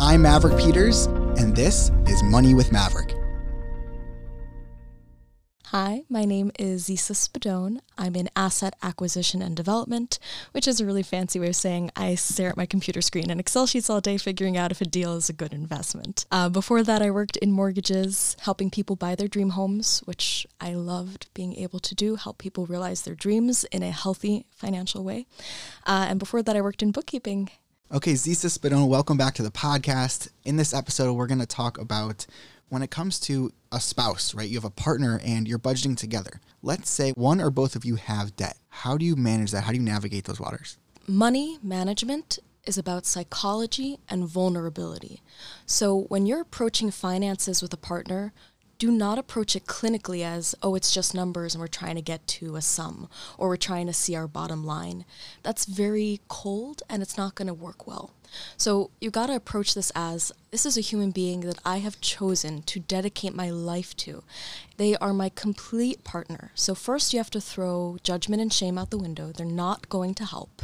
I'm Maverick Peters, and this is Money with Maverick. Hi, my name is Zeissa Spadone. I'm in asset acquisition and development, which is a really fancy way of saying I stare at my computer screen and Excel sheets all day figuring out if a deal is a good investment. Uh, before that, I worked in mortgages, helping people buy their dream homes, which I loved being able to do, help people realize their dreams in a healthy financial way. Uh, and before that, I worked in bookkeeping. Okay, Zeissa Spadone, uh, welcome back to the podcast. In this episode, we're going to talk about when it comes to a spouse, right? You have a partner and you're budgeting together. Let's say one or both of you have debt. How do you manage that? How do you navigate those waters? Money management is about psychology and vulnerability. So when you're approaching finances with a partner, do not approach it clinically as, oh, it's just numbers and we're trying to get to a sum or we're trying to see our bottom line. That's very cold and it's not going to work well. So you got to approach this as this is a human being that I have chosen to dedicate my life to. They are my complete partner. So first you have to throw judgment and shame out the window. They're not going to help.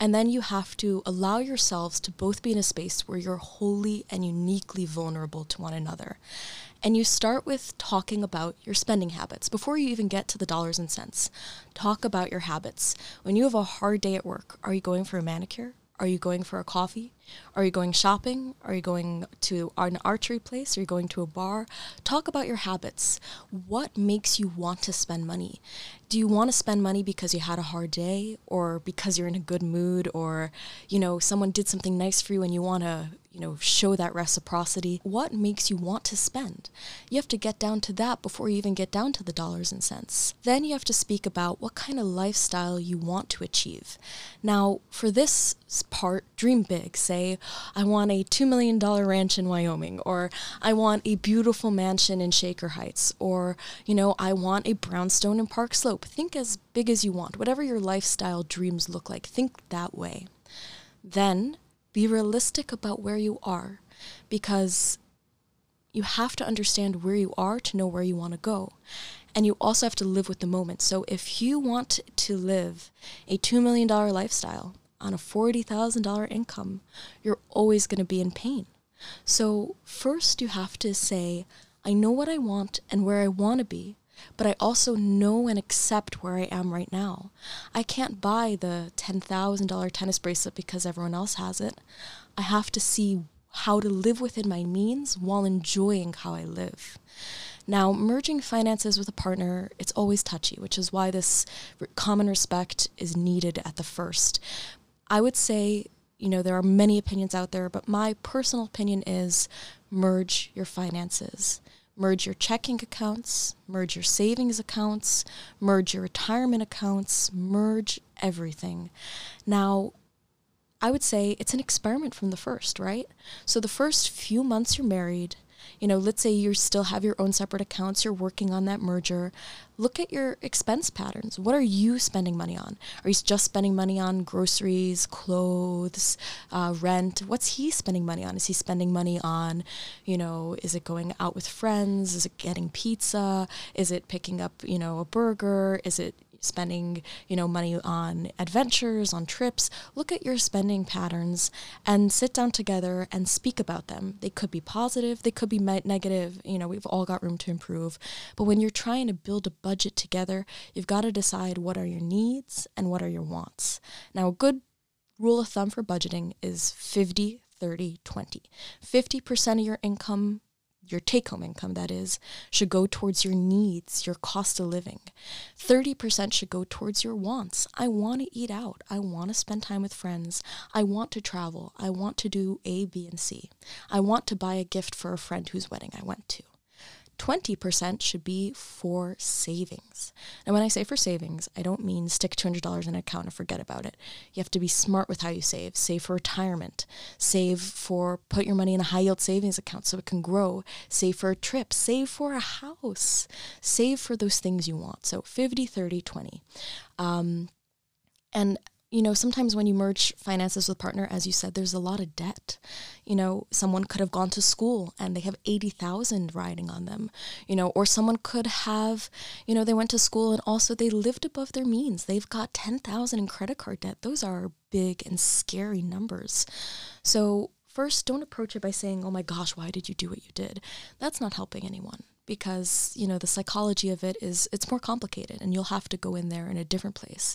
And then you have to allow yourselves to both be in a space where you're wholly and uniquely vulnerable to one another. And you start with talking about your spending habits before you even get to the dollars and cents. Talk about your habits. When you have a hard day at work, are you going for a manicure? Are you going for a coffee? Are you going shopping? Are you going to an archery place? Are you going to a bar? Talk about your habits. What makes you want to spend money? Do you want to spend money because you had a hard day or because you're in a good mood or you know someone did something nice for you and you want to you know, show that reciprocity. What makes you want to spend? You have to get down to that before you even get down to the dollars and cents. Then you have to speak about what kind of lifestyle you want to achieve. Now, for this part, dream big. Say, I want a $2 million ranch in Wyoming, or I want a beautiful mansion in Shaker Heights, or, you know, I want a brownstone in Park Slope. Think as big as you want. Whatever your lifestyle dreams look like, think that way. Then be realistic about where you are because you have to understand where you are to know where you want to go. And you also have to live with the moment. So if you want to live a $2 million lifestyle on a $40,000 income, you're always going to be in pain. So first you have to say, I know what I want and where I want to be but I also know and accept where I am right now. I can't buy the $10,000 tennis bracelet because everyone else has it. I have to see how to live within my means while enjoying how I live. Now, merging finances with a partner, it's always touchy, which is why this common respect is needed at the first. I would say, you know, there are many opinions out there, but my personal opinion is merge your finances merge your checking accounts, merge your savings accounts, merge your retirement accounts, merge everything. Now, I would say it's an experiment from the first, right? So the first few months you're married, you know, let's say you still have your own separate accounts, you're working on that merger. Look at your expense patterns. What are you spending money on? Are you just spending money on groceries, clothes, uh, rent? What's he spending money on? Is he spending money on, you know, is it going out with friends? Is it getting pizza? Is it picking up, you know, a burger? Is it spending, you know, money on adventures, on trips, look at your spending patterns and sit down together and speak about them. They could be positive, they could be negative, you know, we've all got room to improve. But when you're trying to build a budget together, you've got to decide what are your needs and what are your wants. Now, a good rule of thumb for budgeting is 50 30 20. 50% of your income your take home income, that is, should go towards your needs, your cost of living. 30% should go towards your wants. I want to eat out. I want to spend time with friends. I want to travel. I want to do A, B, and C. I want to buy a gift for a friend whose wedding I went to. 20% should be for savings. And when I say for savings, I don't mean stick $200 in an account and forget about it. You have to be smart with how you save. Save for retirement. Save for, put your money in a high yield savings account so it can grow. Save for a trip. Save for a house. Save for those things you want. So 50, 30, 20. Um, and you know, sometimes when you merge finances with partner, as you said, there's a lot of debt. You know, someone could have gone to school and they have 80,000 riding on them, you know, or someone could have, you know, they went to school and also they lived above their means. They've got 10,000 in credit card debt. Those are big and scary numbers. So first, don't approach it by saying, oh my gosh, why did you do what you did? That's not helping anyone because, you know, the psychology of it is, it's more complicated and you'll have to go in there in a different place.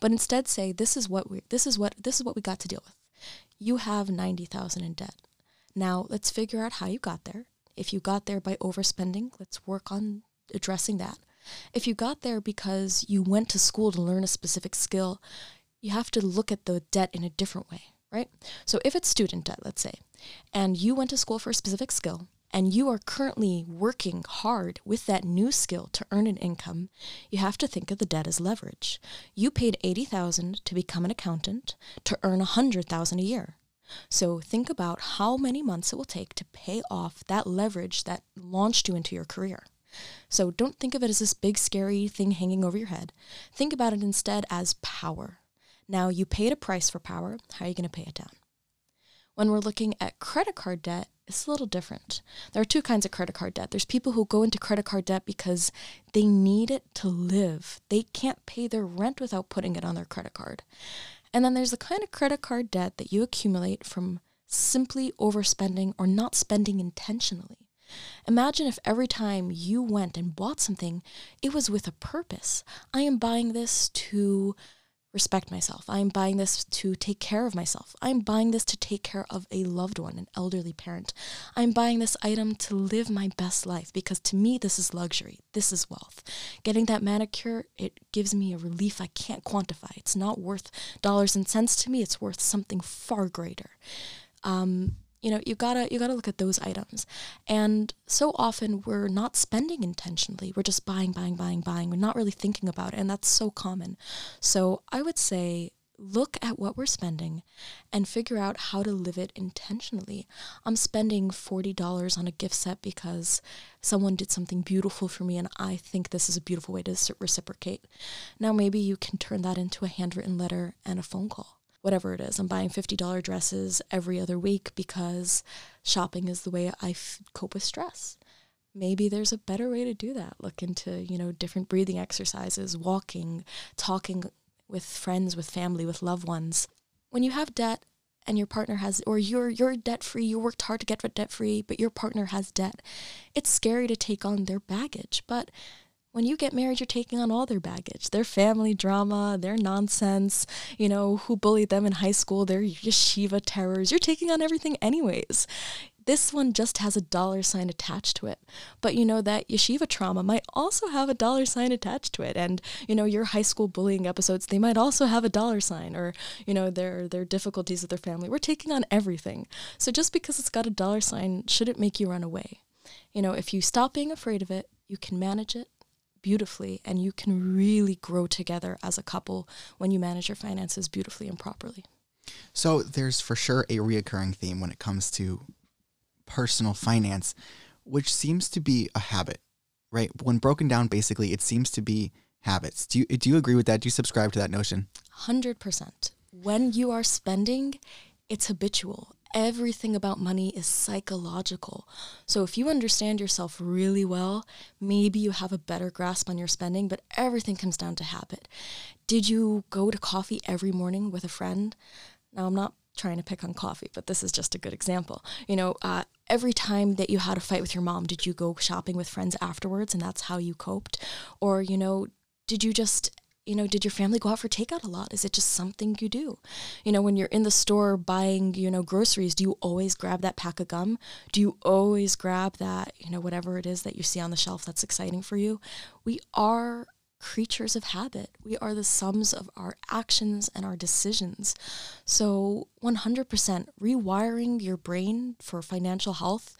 But instead say, this is what we, this is what, this is what we got to deal with. You have 90,000 in debt. Now let's figure out how you got there. If you got there by overspending, let's work on addressing that. If you got there because you went to school to learn a specific skill, you have to look at the debt in a different way, right? So if it's student debt, let's say, and you went to school for a specific skill, and you are currently working hard with that new skill to earn an income, you have to think of the debt as leverage. You paid 80,000 to become an accountant to earn 100,000 a year. So think about how many months it will take to pay off that leverage that launched you into your career. So don't think of it as this big scary thing hanging over your head. Think about it instead as power. Now you paid a price for power, how are you going to pay it down? When we're looking at credit card debt, it's a little different. There are two kinds of credit card debt. There's people who go into credit card debt because they need it to live. They can't pay their rent without putting it on their credit card. And then there's the kind of credit card debt that you accumulate from simply overspending or not spending intentionally. Imagine if every time you went and bought something, it was with a purpose. I am buying this to respect myself. I'm buying this to take care of myself. I'm buying this to take care of a loved one, an elderly parent. I'm buying this item to live my best life because to me, this is luxury. This is wealth. Getting that manicure, it gives me a relief I can't quantify. It's not worth dollars and cents to me, it's worth something far greater. Um, you know you gotta you gotta look at those items. And so often we're not spending intentionally. We're just buying buying buying buying. We're not really thinking about it and that's so common. So i would say look at what we're spending and figure out how to live it intentionally. I'm spending $40 on a gift set because someone did something beautiful for me and i think this is a beautiful way to reciprocate. Now maybe you can turn that into a handwritten letter and a phone call whatever it is. I'm buying $50 dresses every other week because shopping is the way I f- cope with stress. Maybe there's a better way to do that. Look into, you know, different breathing exercises, walking, talking with friends, with family, with loved ones. When you have debt and your partner has or you're you're debt free, you worked hard to get debt free, but your partner has debt, it's scary to take on their baggage. But when you get married, you're taking on all their baggage, their family drama, their nonsense, you know, who bullied them in high school, their yeshiva terrors. You're taking on everything anyways. This one just has a dollar sign attached to it. But you know, that yeshiva trauma might also have a dollar sign attached to it. And, you know, your high school bullying episodes, they might also have a dollar sign or, you know, their, their difficulties with their family. We're taking on everything. So just because it's got a dollar sign shouldn't make you run away. You know, if you stop being afraid of it, you can manage it beautifully and you can really grow together as a couple when you manage your finances beautifully and properly. So there's for sure a reoccurring theme when it comes to personal finance, which seems to be a habit, right? When broken down, basically, it seems to be habits. Do you, do you agree with that? Do you subscribe to that notion? 100%. When you are spending, it's habitual everything about money is psychological. So if you understand yourself really well, maybe you have a better grasp on your spending, but everything comes down to habit. Did you go to coffee every morning with a friend? Now, I'm not trying to pick on coffee, but this is just a good example. You know, uh, every time that you had a fight with your mom, did you go shopping with friends afterwards and that's how you coped? Or, you know, did you just you know, did your family go out for takeout a lot? Is it just something you do? You know, when you're in the store buying, you know, groceries, do you always grab that pack of gum? Do you always grab that, you know, whatever it is that you see on the shelf that's exciting for you? We are creatures of habit. We are the sums of our actions and our decisions. So, 100% rewiring your brain for financial health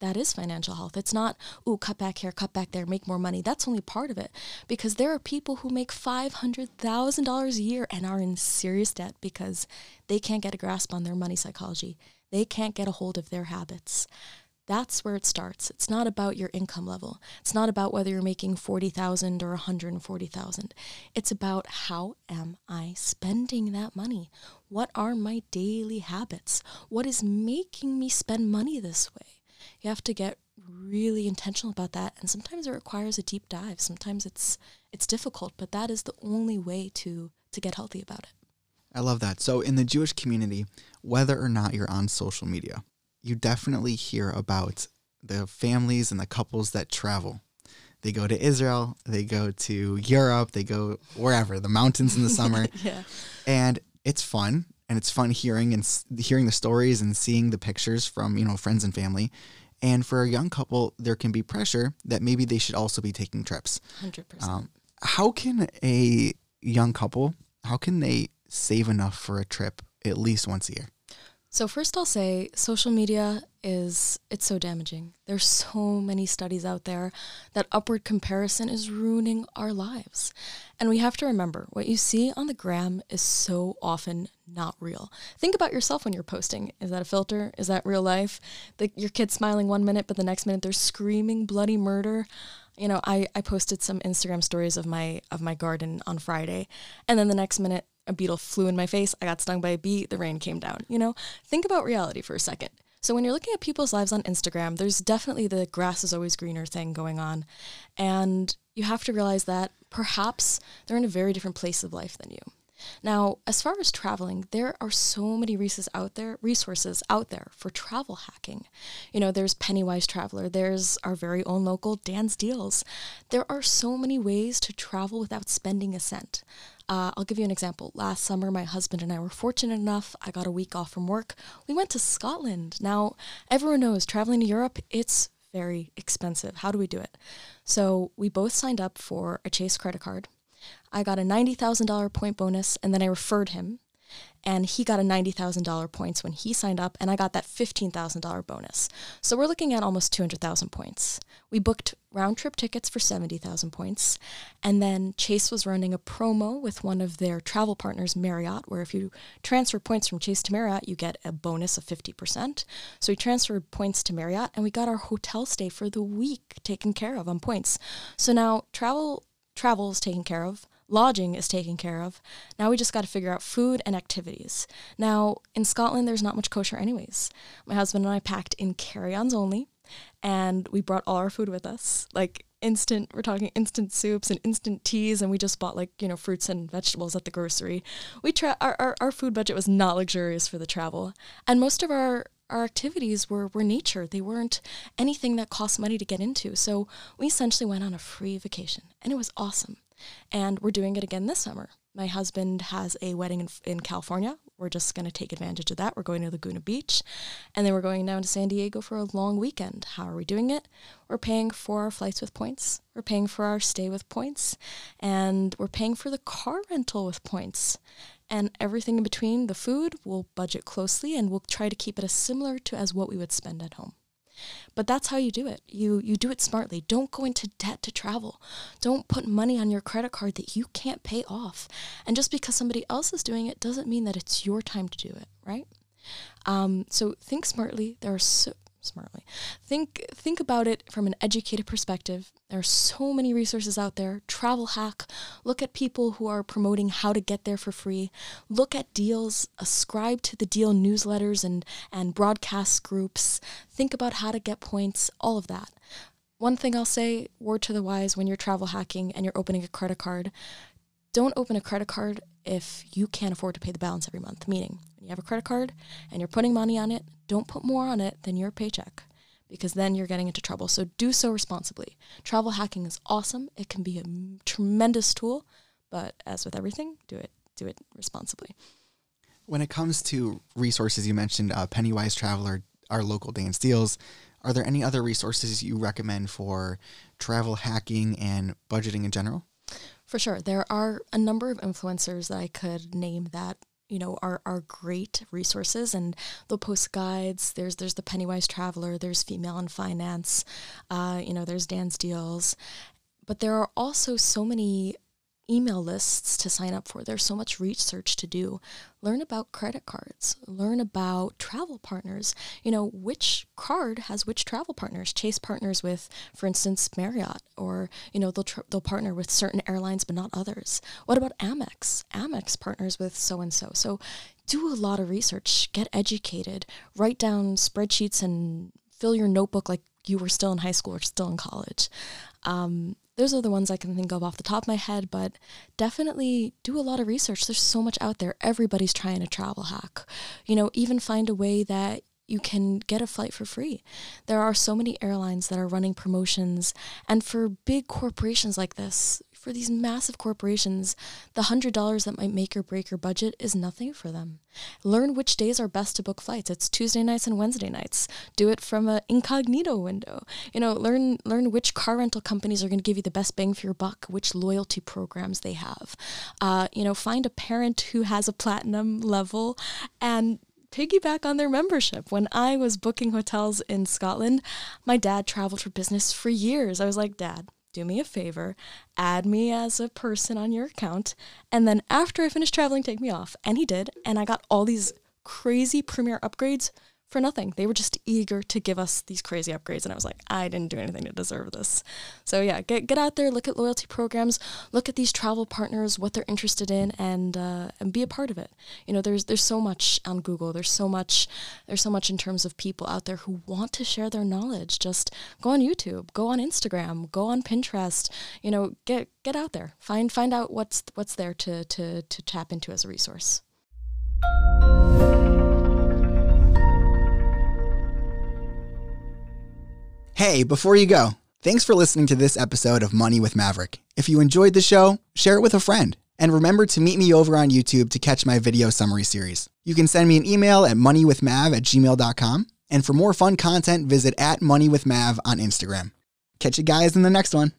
that is financial health. It's not, ooh, cut back here, cut back there, make more money. That's only part of it. Because there are people who make $500,000 a year and are in serious debt because they can't get a grasp on their money psychology. They can't get a hold of their habits. That's where it starts. It's not about your income level. It's not about whether you're making 40,000 or 140,000. It's about how am I spending that money? What are my daily habits? What is making me spend money this way? You have to get really intentional about that and sometimes it requires a deep dive sometimes it's it's difficult but that is the only way to to get healthy about it I love that. So, in the Jewish community, whether or not you're on social media, you definitely hear about the families and the couples that travel. They go to Israel, they go to Europe, they go wherever, the mountains in the summer. yeah. And it's fun and it's fun hearing and hearing the stories and seeing the pictures from, you know, friends and family. And for a young couple, there can be pressure that maybe they should also be taking trips. 100%. Um, how can a young couple, how can they save enough for a trip at least once a year? So first I'll say social media is it's so damaging. There's so many studies out there that upward comparison is ruining our lives. And we have to remember what you see on the gram is so often not real. Think about yourself when you're posting. Is that a filter? Is that real life? The, your kid's smiling one minute, but the next minute they're screaming bloody murder. You know, I, I posted some Instagram stories of my of my garden on Friday, and then the next minute a beetle flew in my face, I got stung by a bee, the rain came down. You know, think about reality for a second. So when you're looking at people's lives on Instagram, there's definitely the grass is always greener thing going on. And you have to realize that perhaps they're in a very different place of life than you. Now, as far as traveling, there are so many resources out there, resources out there for travel hacking. You know, there's Pennywise Traveler, there's our very own local Dan's Deals. There are so many ways to travel without spending a cent. Uh, I'll give you an example. Last summer, my husband and I were fortunate enough. I got a week off from work. We went to Scotland. Now, everyone knows traveling to Europe, it's very expensive. How do we do it? So, we both signed up for a Chase credit card. I got a $90,000 point bonus and then I referred him and he got a $90,000 points when he signed up and I got that $15,000 bonus. So we're looking at almost 200,000 points. We booked round trip tickets for 70,000 points and then Chase was running a promo with one of their travel partners Marriott where if you transfer points from Chase to Marriott you get a bonus of 50%. So we transferred points to Marriott and we got our hotel stay for the week taken care of on points. So now travel travel is taken care of lodging is taken care of. Now we just got to figure out food and activities. Now, in Scotland, there's not much kosher, anyways. My husband and I packed in carry ons only, and we brought all our food with us. Like, instant, we're talking instant soups and instant teas, and we just bought, like, you know, fruits and vegetables at the grocery. We tra- our, our, our food budget was not luxurious for the travel. And most of our our activities were, were nature. They weren't anything that cost money to get into. So we essentially went on a free vacation, and it was awesome. And we're doing it again this summer. My husband has a wedding in, in California. We're just going to take advantage of that. We're going to Laguna Beach and then we're going down to San Diego for a long weekend. How are we doing it? We're paying for our flights with points. We're paying for our stay with points and we're paying for the car rental with points. And everything in between, the food, we'll budget closely and we'll try to keep it as similar to as what we would spend at home. But that's how you do it. You you do it smartly. Don't go into debt to travel. Don't put money on your credit card that you can't pay off. And just because somebody else is doing it doesn't mean that it's your time to do it, right? Um, so think smartly. There are so smartly. Think think about it from an educated perspective. There are so many resources out there. Travel hack. Look at people who are promoting how to get there for free. Look at deals. Ascribe to the deal newsletters and and broadcast groups. Think about how to get points. All of that. One thing I'll say, word to the wise, when you're travel hacking and you're opening a credit card, don't open a credit card if you can't afford to pay the balance every month. Meaning, when you have a credit card and you're putting money on it, don't put more on it than your paycheck because then you're getting into trouble. So do so responsibly. Travel hacking is awesome. It can be a tremendous tool, but as with everything, do it do it responsibly. When it comes to resources, you mentioned uh, Pennywise Traveler, our local Dan's Deals. Are there any other resources you recommend for travel hacking and budgeting in general? For sure. There are a number of influencers that I could name that you know are are great resources and they'll post guides there's there's the pennywise traveler there's female in finance uh, you know there's dan's deals but there are also so many email lists to sign up for. There's so much research to do. Learn about credit cards, learn about travel partners. You know, which card has which travel partners? Chase partners with, for instance, Marriott, or, you know, they'll, they'll partner with certain airlines but not others. What about Amex? Amex partners with so and so. So do a lot of research, get educated, write down spreadsheets and fill your notebook like you were still in high school or still in college. Um, those are the ones I can think of off the top of my head, but definitely do a lot of research. There's so much out there. Everybody's trying to travel hack. You know, even find a way that you can get a flight for free. There are so many airlines that are running promotions, and for big corporations like this, for these massive corporations, the $100 that might make or break your budget is nothing for them. Learn which days are best to book flights. It's Tuesday nights and Wednesday nights. Do it from an incognito window. You know, learn learn which car rental companies are going to give you the best bang for your buck, which loyalty programs they have. Uh, you know, find a parent who has a platinum level and piggyback on their membership. When I was booking hotels in Scotland, my dad traveled for business for years. I was like, Dad, do me a favor, add me as a person on your account, and then after I finish traveling, take me off. And he did, and I got all these crazy premiere upgrades for nothing. They were just eager to give us these crazy upgrades, and I was like, I didn't do anything to deserve this. So yeah, get get out there, look at loyalty programs, look at these travel partners, what they're interested in, and uh, and be a part of it. You know, there's there's so much on Google. There's so much there's so much in terms of people out there who want to share their knowledge. Just go on YouTube, go on Instagram, go on Pinterest. You know, get get out there, find find out what's what's there to to to tap into as a resource. Hey, before you go, thanks for listening to this episode of Money with Maverick. If you enjoyed the show, share it with a friend. And remember to meet me over on YouTube to catch my video summary series. You can send me an email at moneywithmav at gmail.com. And for more fun content, visit at moneywithmav on Instagram. Catch you guys in the next one.